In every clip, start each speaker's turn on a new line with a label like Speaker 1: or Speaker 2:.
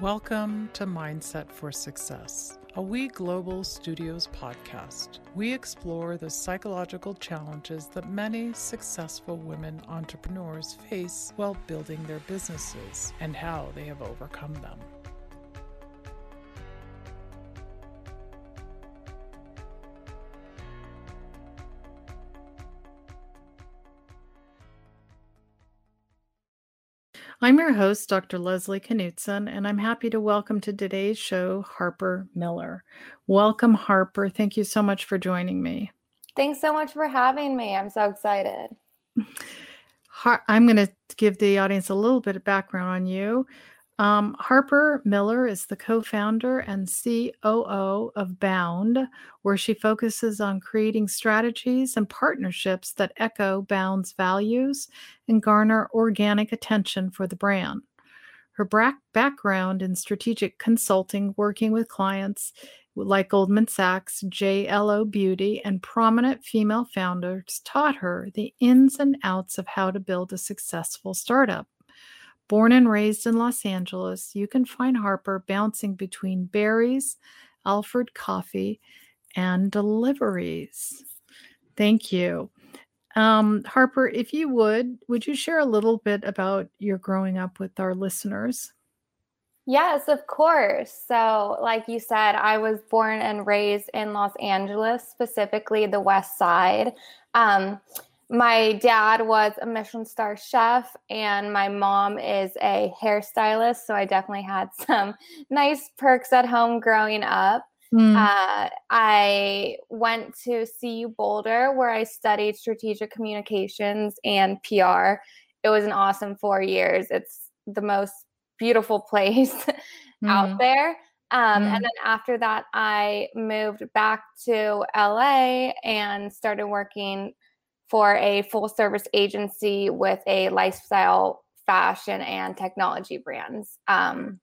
Speaker 1: Welcome to Mindset for Success, a We Global Studios podcast. We explore the psychological challenges that many successful women entrepreneurs face while building their businesses and how they have overcome them. I'm your host, Dr. Leslie Knutson, and I'm happy to welcome to today's show Harper Miller. Welcome, Harper. Thank you so much for joining me.
Speaker 2: Thanks so much for having me. I'm so excited.
Speaker 1: I'm going to give the audience a little bit of background on you. Um, Harper Miller is the co founder and COO of Bound, where she focuses on creating strategies and partnerships that echo Bound's values and garner organic attention for the brand. Her bra- background in strategic consulting, working with clients like Goldman Sachs, JLO Beauty, and prominent female founders, taught her the ins and outs of how to build a successful startup. Born and raised in Los Angeles, you can find Harper bouncing between Barry's, Alfred Coffee, and deliveries. Thank you. Um, Harper, if you would, would you share a little bit about your growing up with our listeners?
Speaker 2: Yes, of course. So, like you said, I was born and raised in Los Angeles, specifically the West Side. Um, my dad was a Michelin star chef, and my mom is a hairstylist. So I definitely had some nice perks at home growing up. Mm. Uh, I went to CU Boulder where I studied strategic communications and PR. It was an awesome four years. It's the most beautiful place mm. out there. Um, mm. And then after that, I moved back to LA and started working for a full service agency with a lifestyle, fashion, and technology brands. Um,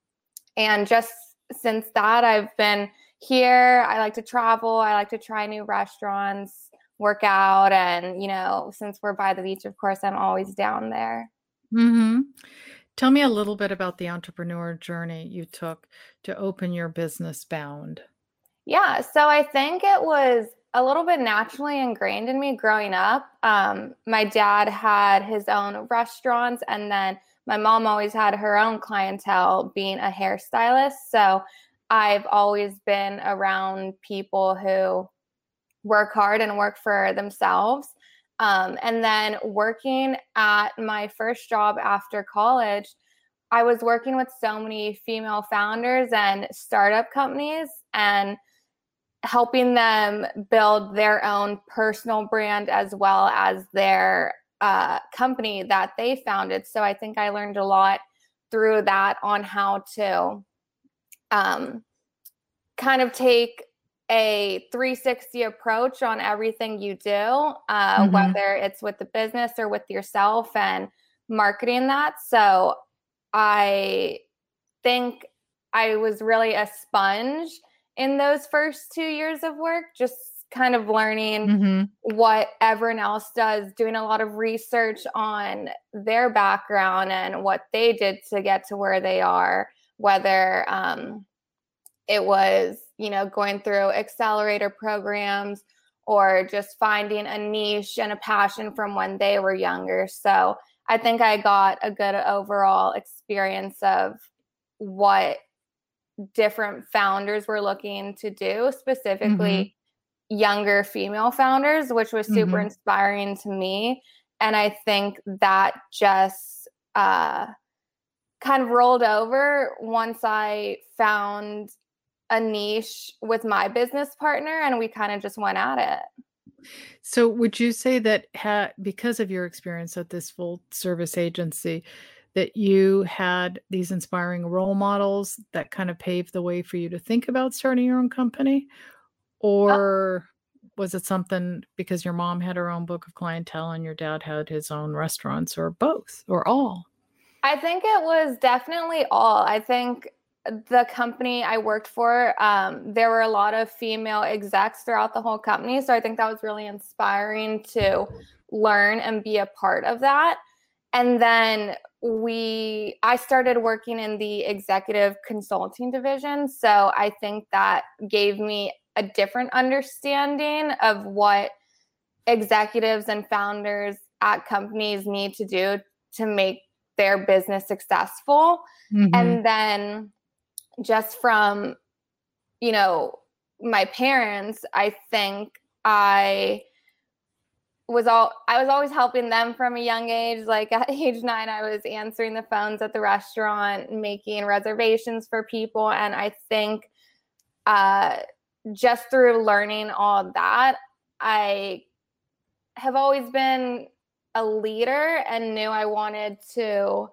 Speaker 2: and just since that, I've been here. I like to travel, I like to try new restaurants, work out. And, you know, since we're by the beach, of course, I'm always down there.
Speaker 1: Mm-hmm. Tell me a little bit about the entrepreneur journey you took to open your business bound.
Speaker 2: Yeah, so I think it was a little bit naturally ingrained in me growing up. Um, my dad had his own restaurants, and then my mom always had her own clientele being a hairstylist. So I've always been around people who work hard and work for themselves. Um, and then working at my first job after college, I was working with so many female founders and startup companies. And helping them build their own personal brand as well as their uh, company that they founded. So I think I learned a lot through that on how to um, kind of take a 360 approach on everything you do, uh, mm-hmm. whether it's with the business or with yourself and marketing that. So I think I was really a sponge in those first two years of work, just kind of learning mm-hmm. what everyone else does, doing a lot of research on their background and what they did to get to where they are, whether um, it was, you know, going through accelerator programs or just finding a niche and a passion from when they were younger. So I think I got a good overall experience of what different founders were looking to do, specifically mm-hmm. younger female founders, which was super mm-hmm. inspiring to me. And I think that just uh, kind of rolled over once I found a niche with my business partner and we kind of just went at it.
Speaker 1: So, would you say that ha- because of your experience at this full service agency, that you had these inspiring role models that kind of paved the way for you to think about starting your own company? Uh or was it something because your mom had her own book of clientele and your dad had his own restaurants, or both, or all?
Speaker 2: I think it was definitely all. I think the company I worked for, um, there were a lot of female execs throughout the whole company. So I think that was really inspiring to learn and be a part of that. And then we I started working in the executive consulting division, so I think that gave me a different understanding of what executives and founders at companies need to do to make their business successful. Mm-hmm. And then just from, you know, my parents, I think I was all I was always helping them from a young age. Like at age nine, I was answering the phones at the restaurant, making reservations for people. And I think uh, just through learning all that, I have always been a leader and knew I wanted to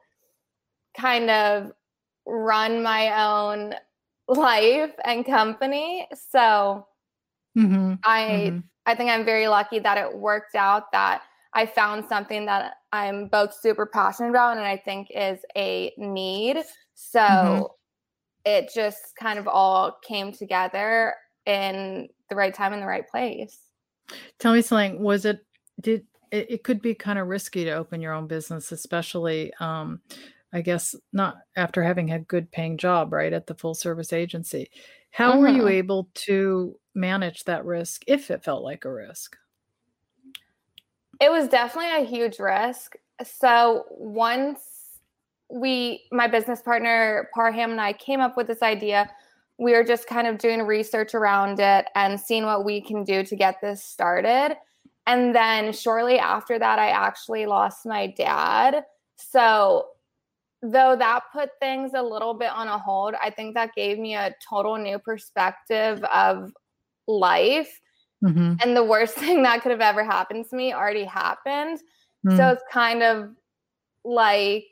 Speaker 2: kind of run my own life and company. So mm-hmm. I mm-hmm. I think I'm very lucky that it worked out that I found something that I'm both super passionate about and I think is a need. So mm-hmm. it just kind of all came together in the right time in the right place.
Speaker 1: Tell me something. Was it did it, it could be kind of risky to open your own business, especially um, I guess not after having had good paying job, right, at the full service agency. How were you mm-hmm. able to manage that risk if it felt like a risk?
Speaker 2: It was definitely a huge risk. So once we, my business partner Parham and I came up with this idea, we were just kind of doing research around it and seeing what we can do to get this started. And then shortly after that, I actually lost my dad. So, though that put things a little bit on a hold, I think that gave me a total new perspective of life. Mm-hmm. And the worst thing that could have ever happened to me already happened. Mm-hmm. So, mm. it's kind of like,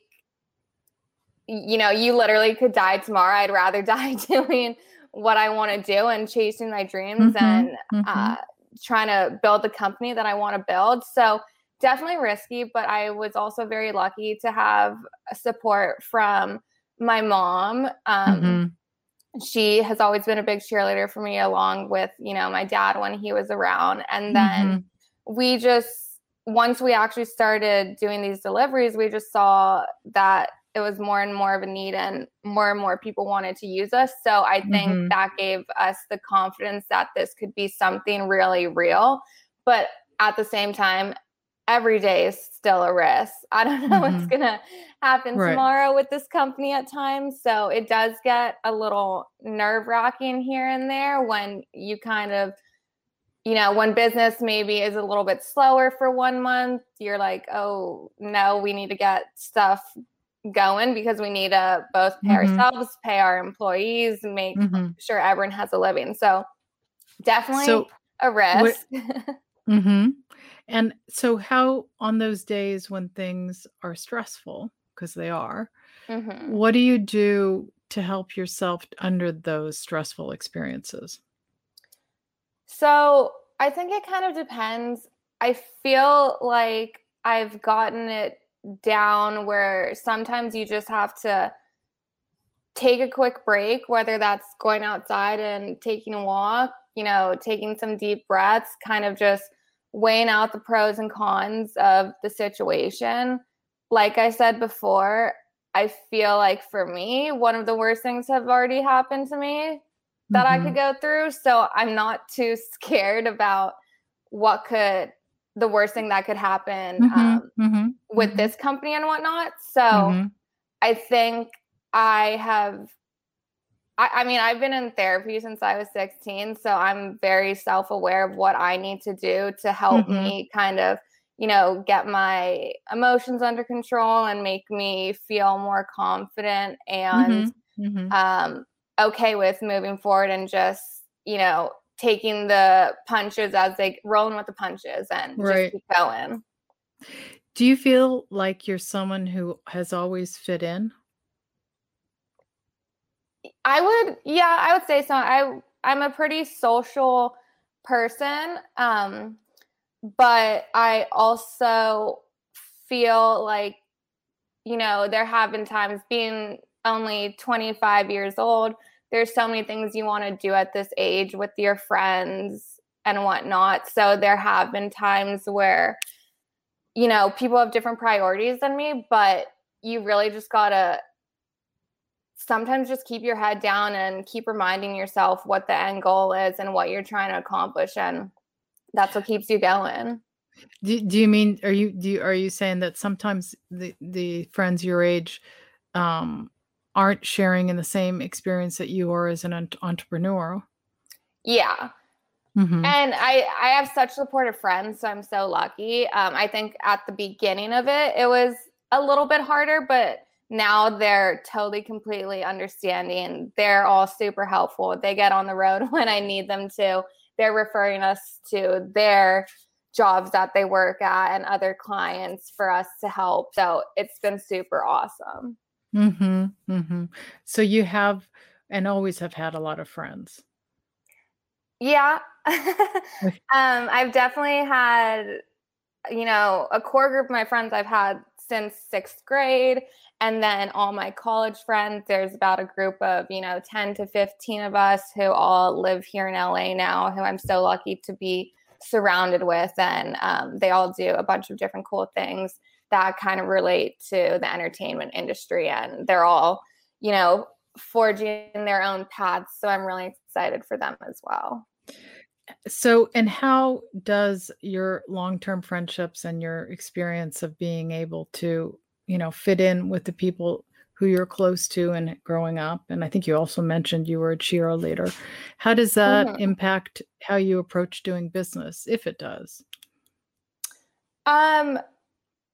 Speaker 2: you know, you literally could die tomorrow. I'd rather die doing what I want to do and chasing my dreams mm-hmm. and mm-hmm. uh, trying to build the company that I want to build. So definitely risky, but I was also very lucky to have support from my mom. Um, mm-hmm. She has always been a big cheerleader for me, along with you know my dad when he was around, and then mm-hmm. we just once we actually started doing these deliveries, we just saw that it was more and more of a need and more and more people wanted to use us. So I think mm-hmm. that gave us the confidence that this could be something really real. But at the same time, every day is still a risk. I don't know mm-hmm. what's going to happen right. tomorrow with this company at times. So it does get a little nerve wracking here and there when you kind of, you know, when business maybe is a little bit slower for one month, you're like, oh, no, we need to get stuff going because we need to both pay mm-hmm. ourselves, pay our employees, make mm-hmm. sure everyone has a living. So definitely so, a risk.
Speaker 1: mm-hmm. And so, how on those days when things are stressful, because they are, mm-hmm. what do you do to help yourself under those stressful experiences?
Speaker 2: So, I think it kind of depends. I feel like I've gotten it down where sometimes you just have to take a quick break, whether that's going outside and taking a walk, you know, taking some deep breaths, kind of just weighing out the pros and cons of the situation. Like I said before, I feel like for me, one of the worst things have already happened to me that mm-hmm. I could go through. So I'm not too scared about what could the worst thing that could happen mm-hmm, um, mm-hmm, with mm-hmm. this company and whatnot. So mm-hmm. I think I have, I, I, mean, I've been in therapy since I was 16. So I'm very self aware of what I need to do to help mm-hmm. me kind of, you know, get my emotions under control and make me feel more confident and mm-hmm, um, okay with moving forward and just, you know, taking the punches as they rolling with the punches and right. just keep going.
Speaker 1: Do you feel like you're someone who has always fit in?
Speaker 2: I would, yeah, I would say so. I I'm a pretty social person, um, but I also feel like, you know, there have been times being only 25 years old there's so many things you want to do at this age with your friends and whatnot. So there have been times where, you know, people have different priorities than me, but you really just gotta sometimes just keep your head down and keep reminding yourself what the end goal is and what you're trying to accomplish and that's what keeps you going.
Speaker 1: Do, do you mean are you do you, are you saying that sometimes the the friends your age um aren't sharing in the same experience that you are as an entrepreneur?
Speaker 2: Yeah. Mm-hmm. and i i have such supportive friends so i'm so lucky. Um i think at the beginning of it it was a little bit harder but now they're totally completely understanding. They're all super helpful. They get on the road when i need them to. They're referring us to their jobs that they work at and other clients for us to help. So it's been super awesome.
Speaker 1: Mm-hmm, mm-hmm. so you have and always have had a lot of friends.
Speaker 2: Yeah. Um, i've definitely had you know a core group of my friends i've had since sixth grade and then all my college friends there's about a group of you know 10 to 15 of us who all live here in la now who i'm so lucky to be surrounded with and um, they all do a bunch of different cool things that kind of relate to the entertainment industry and they're all you know forging their own paths so i'm really excited for them as well
Speaker 1: so and how does your long-term friendships and your experience of being able to you know fit in with the people who you're close to and growing up? And i think you also mentioned you were a cheerleader. How does that mm-hmm. impact how you approach doing business if it does?
Speaker 2: Um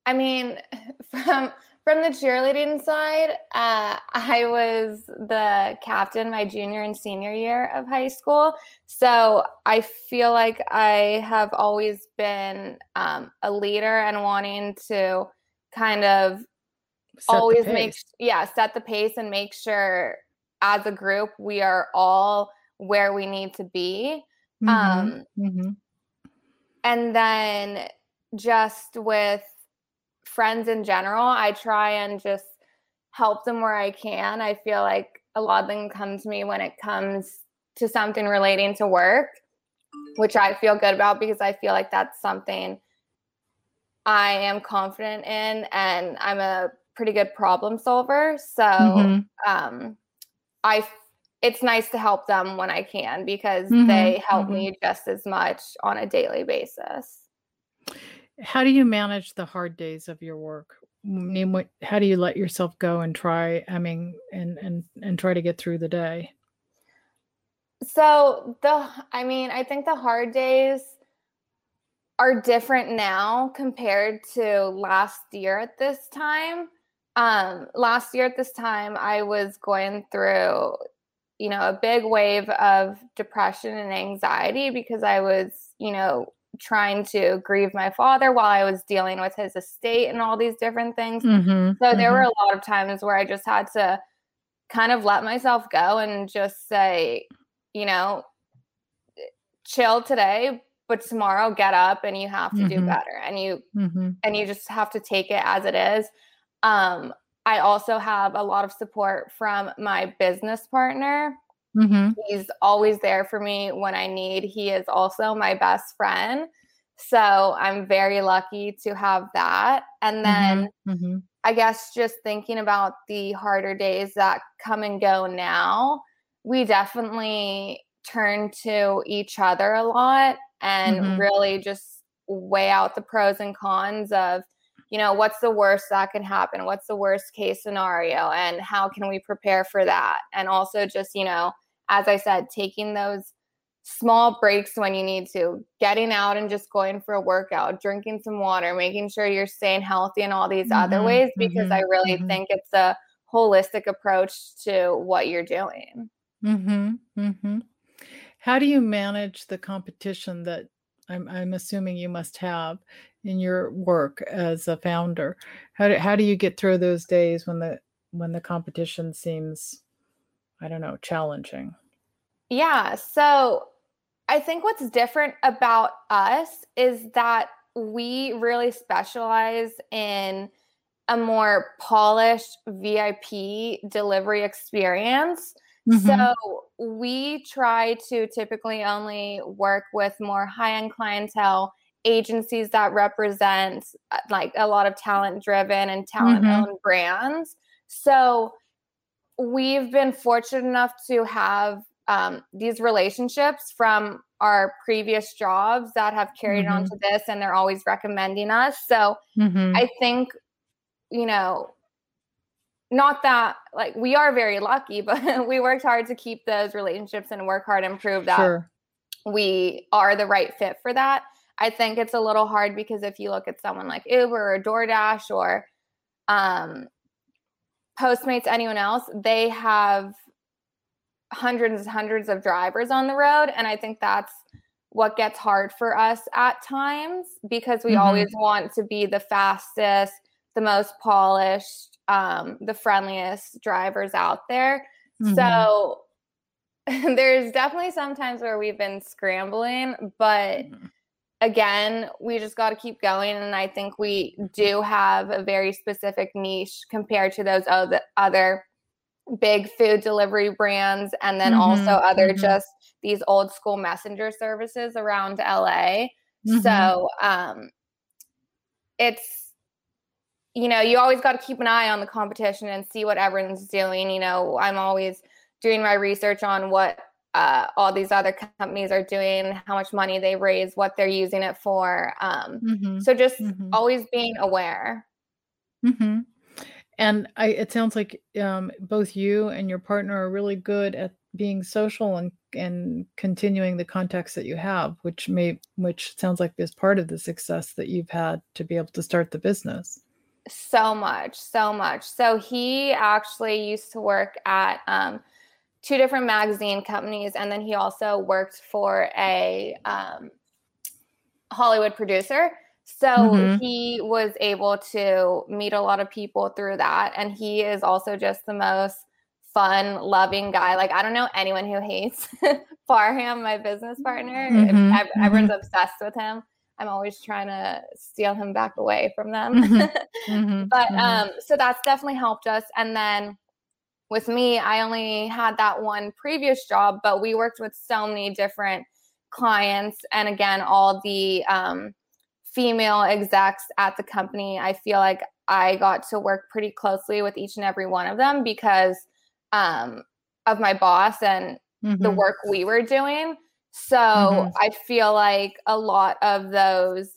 Speaker 2: i mean from from the cheerleading side uh, i was the captain my junior and senior year of high school so i feel like i have always been um, a leader and wanting to kind of set always make yeah set the pace and make sure as a group we are all where we need to be mm-hmm. um mm-hmm. and then just with friends in general i try and just help them where i can i feel like a lot of them come to me when it comes to something relating to work which i feel good about because i feel like that's something I am confident in and I'm a pretty good problem solver. So mm-hmm. um, I it's nice to help them when I can because mm-hmm. they help mm-hmm. me just as much on a daily basis.
Speaker 1: How do you manage the hard days of your work? I mean, How do you let yourself go and try? I mean, and and and try to get through the day.
Speaker 2: So the, I mean, I think the hard days are different now compared to last year at this time. Um, last year at this time, I was going through, you know, a big wave of depression and anxiety because I was, you know, trying to grieve my father while I was dealing with his estate and all these different things. Mm-hmm, so there mm-hmm. were a lot of times where I just had to kind of let myself go and just say, you know, chill today, but tomorrow get up and you have to mm-hmm. do better and you mm-hmm. and you just have to take it as it is um i also have a lot of support from my business partner mm-hmm. he's always there for me when i need he is also my best friend so i'm very lucky to have that and mm-hmm. then mm-hmm. i guess just thinking about the harder days that come and go now we definitely turn to each other a lot and mm-hmm. really just weigh out the pros and cons of you know what's the worst that can happen what's the worst case scenario and how can we prepare for that and also just you know as i said taking those small breaks when you need to getting out and just going for a workout drinking some water making sure you're staying healthy in all these mm-hmm, other ways because mm-hmm, i really mm-hmm. think it's a holistic approach to what you're doing
Speaker 1: mm-hmm, mm-hmm. How do you manage the competition that I'm, I'm assuming you must have in your work as a founder? How do, how do you get through those days when the when the competition seems, I don't know, challenging?
Speaker 2: Yeah. So I think what's different about us is that we really specialize in a more polished VIP delivery experience. Mm-hmm. So we try to typically only work with more high end clientele agencies that represent uh, like a lot of talent driven and talent owned mm-hmm. brands. So we've been fortunate enough to have um, these relationships from our previous jobs that have carried mm-hmm. on to this and they're always recommending us. So mm-hmm. I think, you know, not that like we are very lucky, but we worked hard to keep those relationships and work hard and prove that sure. we are the right fit for that. I think it's a little hard because if you look at someone like Uber or DoorDash or um, Postmates, anyone else, they have hundreds and hundreds of drivers on the road. And I think that's what gets hard for us at times because we mm-hmm. always want to be the fastest, the most polished, um, the friendliest drivers out there. Mm-hmm. So there's definitely some times where we've been scrambling, but mm-hmm. again, we just got to keep going. And I think we do have a very specific niche compared to those other big food delivery brands and then mm-hmm, also other mm-hmm. just these old school messenger services around LA. Mm-hmm. So um it's you know, you always got to keep an eye on the competition and see what everyone's doing. You know, I'm always doing my research on what uh, all these other companies are doing, how much money they raise, what they're using it for. Um, mm-hmm. So just mm-hmm. always being aware.
Speaker 1: Mm-hmm. And I, it sounds like um, both you and your partner are really good at being social and and continuing the contacts that you have, which may which sounds like is part of the success that you've had to be able to start the business.
Speaker 2: So much, so much. So he actually used to work at um, two different magazine companies, and then he also worked for a um, Hollywood producer. So mm-hmm. he was able to meet a lot of people through that. And he is also just the most fun, loving guy. Like, I don't know anyone who hates Parham, my business partner. Mm-hmm. Everyone's mm-hmm. obsessed with him. I'm always trying to steal him back away from them. Mm-hmm. Mm-hmm. but mm-hmm. um, so that's definitely helped us. And then with me, I only had that one previous job, but we worked with so many different clients. And again, all the um, female execs at the company, I feel like I got to work pretty closely with each and every one of them because um, of my boss and mm-hmm. the work we were doing. So mm-hmm. I feel like a lot of those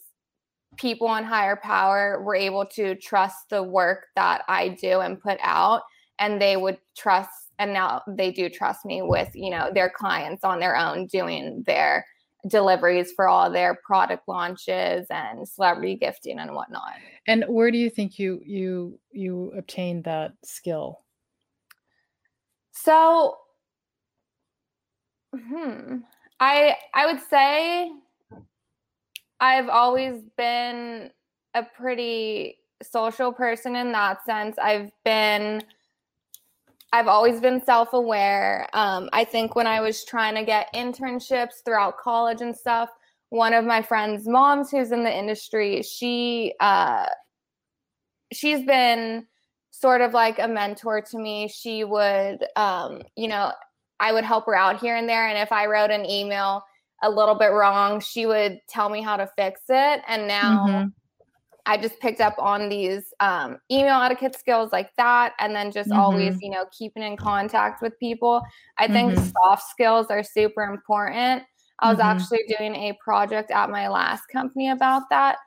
Speaker 2: people on higher power were able to trust the work that I do and put out, and they would trust. And now they do trust me with, you know, their clients on their own doing their deliveries for all their product launches and celebrity gifting and whatnot.
Speaker 1: And where do you think you you you obtained that skill?
Speaker 2: So hmm I I would say I've always been a pretty social person in that sense. I've been I've always been self aware. Um, I think when I was trying to get internships throughout college and stuff, one of my friends' moms who's in the industry, she uh, she's been sort of like a mentor to me. She would, um, you know, I would help her out here and there, and if I wrote an email a little bit wrong, she would tell me how to fix it. And now. Mm-hmm I just picked up on these um, email etiquette skills like that, and then just mm-hmm. always, you know, keeping in contact with people. I think mm-hmm. soft skills are super important. I was mm-hmm. actually doing a project at my last company about that,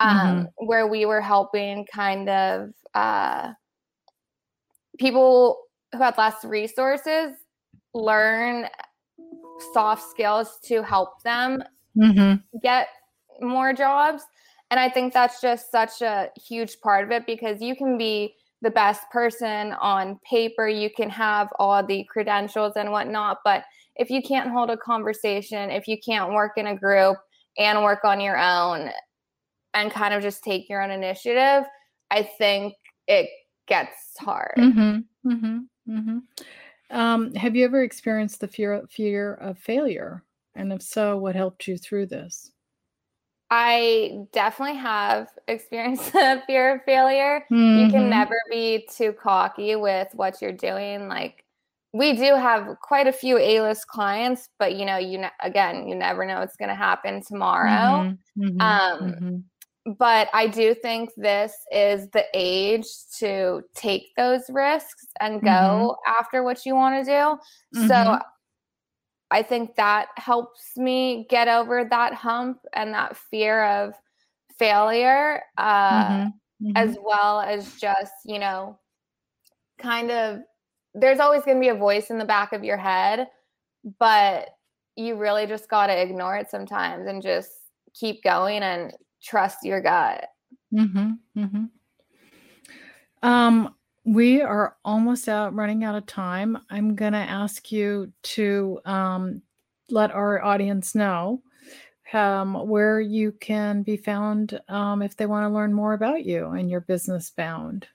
Speaker 2: um, mm-hmm. where we were helping kind of uh, people who had less resources learn soft skills to help them mm-hmm. get more jobs and I think that's just such a huge part of it because you can be the best person on paper, you can have all the credentials and whatnot. But if you can't hold a conversation, if you can't work in a group and work on your own and kind of just take your own initiative, I think it gets hard.
Speaker 1: Mm-hmm, mm-hmm, mm-hmm. Um, have you ever experienced the fear fear of failure? And if so, what helped you through this?
Speaker 2: I definitely have experienced the fear of failure. Mm-hmm. You can mm-hmm. never be too cocky with what you're doing. Like we do have quite a few A-list clients, but you know, you ne- again, you never know what's going to happen tomorrow. Mm-hmm, mm-hmm, um, mm-hmm. But I do think this is the age to take those risks and go mm-hmm. after what you want to do. So. I think that helps me get over that hump and that fear of failure, uh, mm-hmm. as well as just, you know, kind of there's always going to be a voice in the back of your head, but you really just got to ignore it sometimes and just keep going and trust your gut.
Speaker 1: Mm-hmm, mm-hmm. Um, we are almost out running out of time. I'm going to ask you to um, let our audience know um, where you can be found um, if they want to learn more about you and your business bound.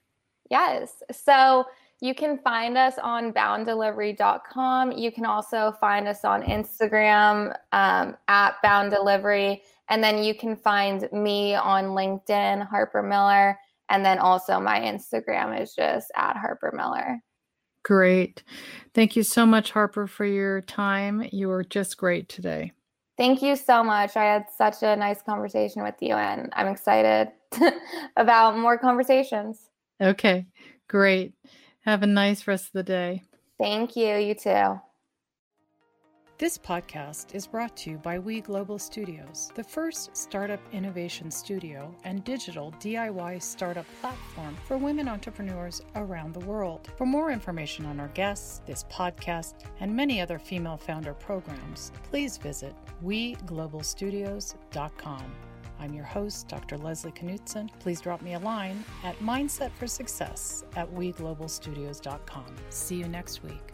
Speaker 2: Yes. So you can find us on bounddelivery.com. You can also find us on Instagram um, at Bound Delivery. And then you can find me on LinkedIn, Harper Miller. And then also my Instagram is just at Harper Miller.
Speaker 1: Great. Thank you so much, Harper, for your time. You were just great today.
Speaker 2: Thank you so much. I had such a nice conversation with you, and I'm excited about more conversations.
Speaker 1: Okay, great. Have a nice rest of the day.
Speaker 2: Thank you. You too.
Speaker 1: This podcast is brought to you by We Global Studios, the first startup innovation studio and digital DIY startup platform for women entrepreneurs around the world. For more information on our guests, this podcast, and many other female founder programs, please visit weglobalstudios.com. I'm your host, Dr. Leslie Knutson. Please drop me a line at mindsetforsuccess at weglobalstudios.com. See you next week.